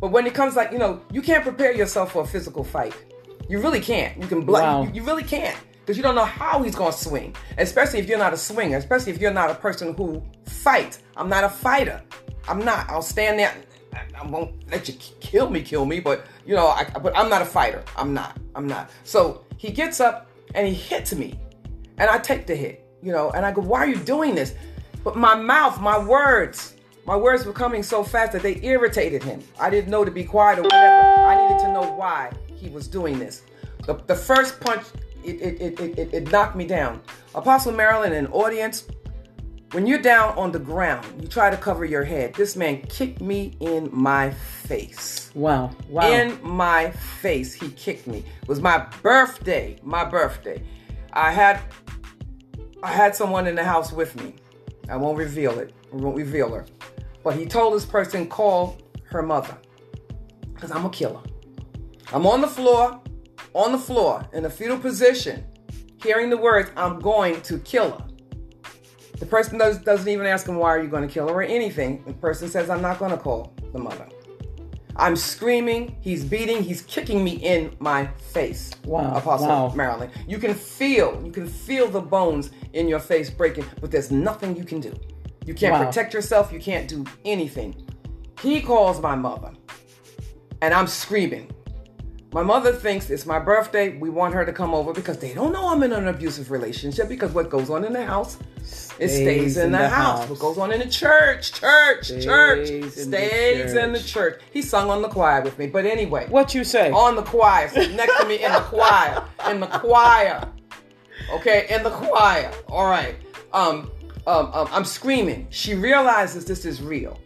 But when it comes like, you know, you can't prepare yourself for a physical fight. You really can't. You can blood. Wow. You, you really can't because you don't know how he's going to swing, especially if you're not a swinger, especially if you're not a person who fights. I'm not a fighter. I'm not. I'll stand there. I won't let you kill me, kill me, but you know, I, but I'm not a fighter. I'm not. I'm not. So he gets up and he hits me, and I take the hit, you know, and I go, "Why are you doing this?" But my mouth, my words, my words were coming so fast that they irritated him. I didn't know to be quiet or whatever. I needed to know why he was doing this. The, the first punch it, it, it, it, it knocked me down. Apostle Marilyn and audience, when you're down on the ground, you try to cover your head. This man kicked me in my face. Wow. Wow. In my face, he kicked me. It was my birthday. My birthday. I had I had someone in the house with me. I won't reveal it. I won't reveal her. But he told this person, call her mother. Because I'm a killer. I'm on the floor on the floor in a fetal position, hearing the words, I'm going to kill her. The person does, doesn't even ask him, Why are you going to kill her or anything. The person says, I'm not going to call the mother. I'm screaming, he's beating, he's kicking me in my face. Wow. Apostle wow. Marilyn. You can feel, you can feel the bones in your face breaking, but there's nothing you can do. You can't wow. protect yourself, you can't do anything. He calls my mother, and I'm screaming. My mother thinks it's my birthday. We want her to come over because they don't know I'm in an abusive relationship because what goes on in the house, it stays in, in the, the house. house. What goes on in the church, church, stays church, in stays the church. in the church. He sung on the choir with me. But anyway. What you say? On the choir. next to me in the choir. In the choir. Okay, in the choir. All right. Um, um, um, I'm screaming. She realizes this is real.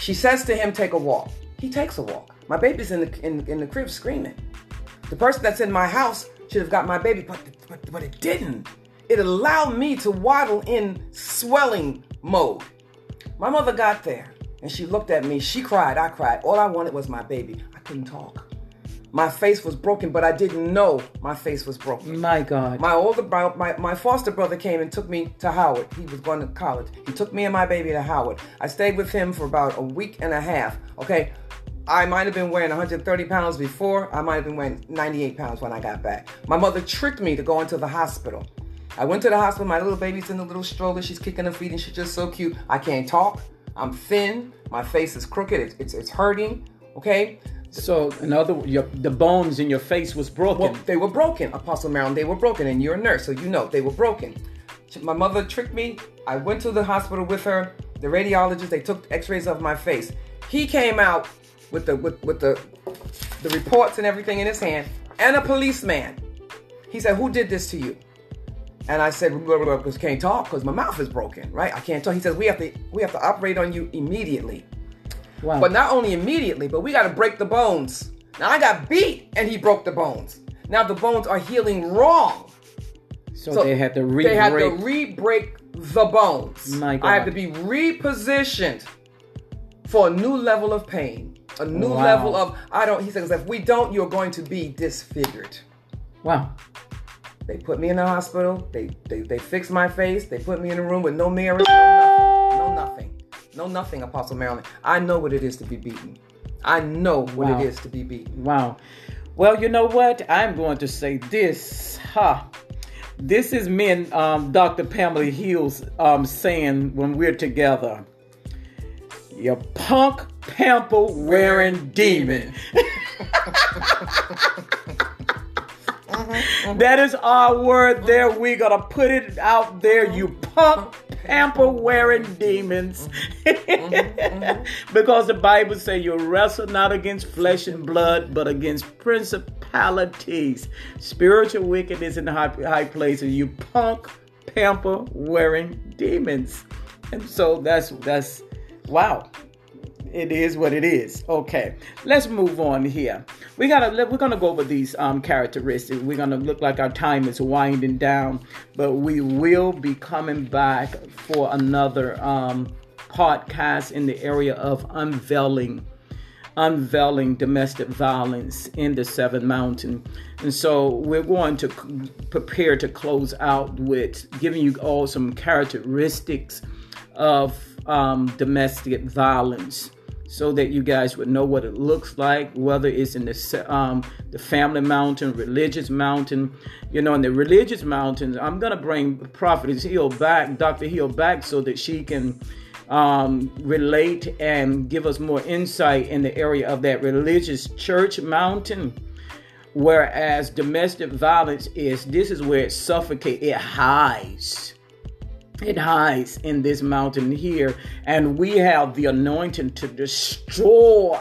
She says to him, take a walk. He takes a walk. My baby's in the in, in the crib screaming. The person that's in my house should have got my baby, but, but but it didn't. It allowed me to waddle in swelling mode. My mother got there and she looked at me. She cried. I cried. All I wanted was my baby. I couldn't talk. My face was broken, but I didn't know my face was broken. My God. My older brother, my, my foster brother came and took me to Howard. He was going to college. He took me and my baby to Howard. I stayed with him for about a week and a half. Okay. I might have been weighing 130 pounds before. I might have been weighing 98 pounds when I got back. My mother tricked me to go into the hospital. I went to the hospital. My little baby's in the little stroller. She's kicking her feet and she's just so cute. I can't talk. I'm thin. My face is crooked. It's, it's, it's hurting. Okay. So, in other your, the bones in your face was broken. Well, they were broken, Apostle Marilyn. They were broken, and you're a nurse, so you know they were broken. My mother tricked me. I went to the hospital with her. The radiologist, they took X-rays of my face. He came out with the with, with the the reports and everything in his hand, and a policeman. He said, "Who did this to you?" And I said, "Because can't talk because my mouth is broken, right? I can't talk." He says, "We have to we have to operate on you immediately." Wow. But not only immediately, but we got to break the bones. Now I got beat, and he broke the bones. Now the bones are healing wrong. So, so they had to re they had to re-break the bones. My God. I have to be repositioned for a new level of pain a new wow. level of I don't. He says if we don't, you're going to be disfigured. Wow. They put me in the hospital. They they they fixed my face. They put me in a room with no mirrors, no nothing, no nothing, no nothing. Apostle Marilyn, I know what it is to be beaten. I know what wow. it is to be beaten. Wow. Well, you know what? I'm going to say this. Ha. Huh. This is me and um, Dr. Pamela Hills um, saying when we're together. You punk pamper wearing demon. [LAUGHS] [LAUGHS] that is our word there. We gotta put it out there. You punk pamper wearing demons. [LAUGHS] because the Bible says you wrestle not against flesh and blood, but against principalities, spiritual wickedness in the high, high places. You punk pamper wearing demons. And so that's that's wow it is what it is. Okay, let's move on here. We gotta we're gonna go over these um, characteristics. We're gonna look like our time is winding down, but we will be coming back for another um, podcast in the area of unveiling unveiling domestic violence in the seven mountain and so we're going to prepare to close out with giving you all some characteristics of um, domestic violence so that you guys would know what it looks like, whether it's in the um, the family mountain, religious mountain. You know, in the religious mountains, I'm gonna bring Prophetess Hill back, Dr. Hill back, so that she can um, relate and give us more insight in the area of that religious church mountain. Whereas domestic violence is this is where it suffocates, it hides it hides in this mountain here, and we have the anointing to destroy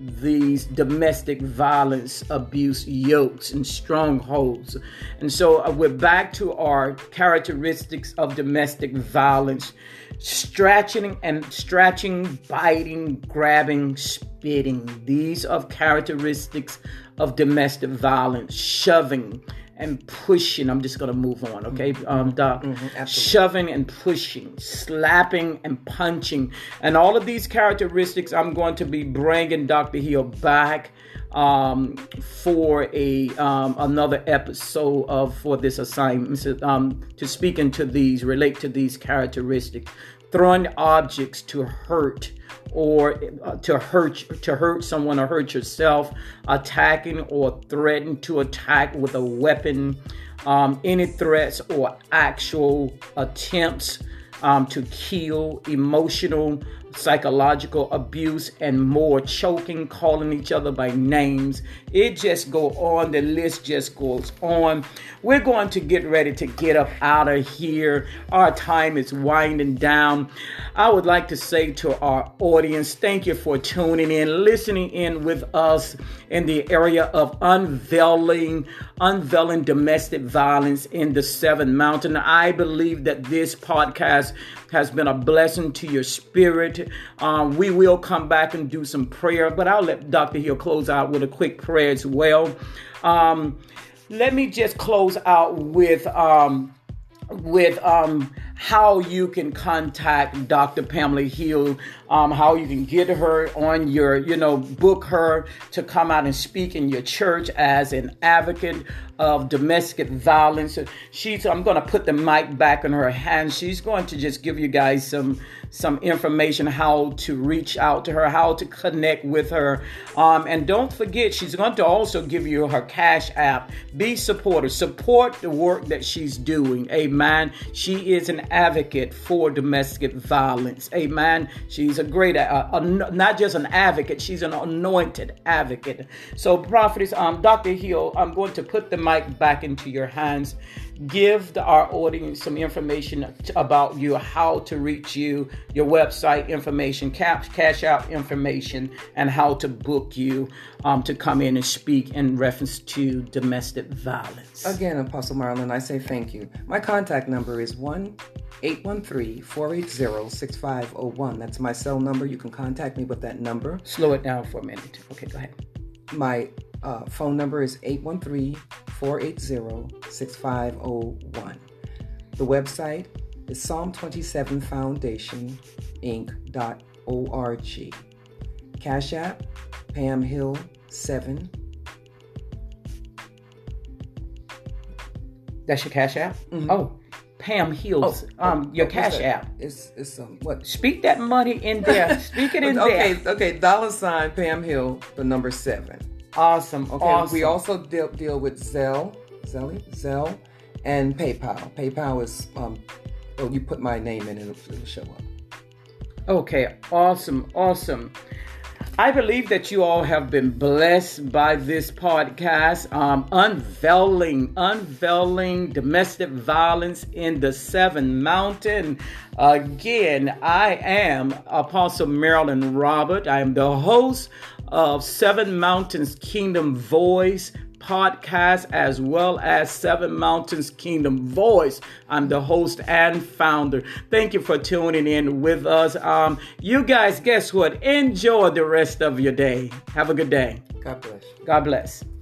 these domestic violence abuse yokes and strongholds. And so uh, we're back to our characteristics of domestic violence stretching and stretching, biting, grabbing, spitting. These are characteristics of domestic violence, shoving, and pushing. I'm just to move on, okay, mm-hmm. um, Doc? Mm-hmm, Shoving and pushing, slapping and punching. And all of these characteristics, I'm going to be bringing Dr. Hill back um, for a um, another episode of for this assignment um, to speak into these, relate to these characteristics. Throwing objects to hurt or uh, to hurt to hurt someone or hurt yourself, attacking or threatening to attack with a weapon, um, any threats or actual attempts um, to kill, emotional psychological abuse and more choking calling each other by names. It just go on the list just goes on. We're going to get ready to get up out of here. Our time is winding down. I would like to say to our audience thank you for tuning in listening in with us in the area of unveiling unveiling domestic violence in the seven mountain. I believe that this podcast has been a blessing to your spirit. Um, we will come back and do some prayer, but I'll let Dr. Hill close out with a quick prayer as well. Um, let me just close out with um, with um, how you can contact Dr. Pamela Hill, um, how you can get her on your, you know, book her to come out and speak in your church as an advocate of domestic violence. She's, I'm going to put the mic back in her hands. She's going to just give you guys some some information how to reach out to her, how to connect with her. Um, and don't forget, she's going to also give you her cash app. Be supportive, support the work that she's doing. Amen. She is an advocate for domestic violence. Amen. She's a great, uh, uh, not just an advocate, she's an anointed advocate. So, prophetess, um, Dr. Hill, I'm going to put the mic back into your hands give the, our audience some information about you, how to reach you, your website information, cash, cash out information, and how to book you um, to come in and speak in reference to domestic violence. Again, Apostle Marilyn, I say thank you. My contact number is 1 813 480 6501. That's my cell number. You can contact me with that number. Slow it down for a minute. Okay, go ahead. My uh, phone number is 813 480 6501. The website is Psalm 27 Foundation Inc.org. Cash App, Pam Hill 7. That's your Cash App? Mm-hmm. Oh, Pam Hills, oh, um, your Cash App. It's it's um what? Speak that money in there. Speak it in [LAUGHS] okay, there. Okay, okay. Dollar sign Pam Hill, the number seven. Awesome. Okay. Awesome. We also deal, deal with Zelle, Zelle, Zelle, and PayPal. PayPal is um, oh, you put my name in, it'll, it'll show up. Okay. Awesome. Awesome. I believe that you all have been blessed by this podcast, um, unveiling, unveiling domestic violence in the Seven Mountain. Again, I am Apostle Marilyn Robert. I am the host of Seven Mountains Kingdom Voice podcast as well as Seven Mountains Kingdom Voice. I'm the host and founder. Thank you for tuning in with us. Um, you guys, guess what? Enjoy the rest of your day. Have a good day. God bless. God bless.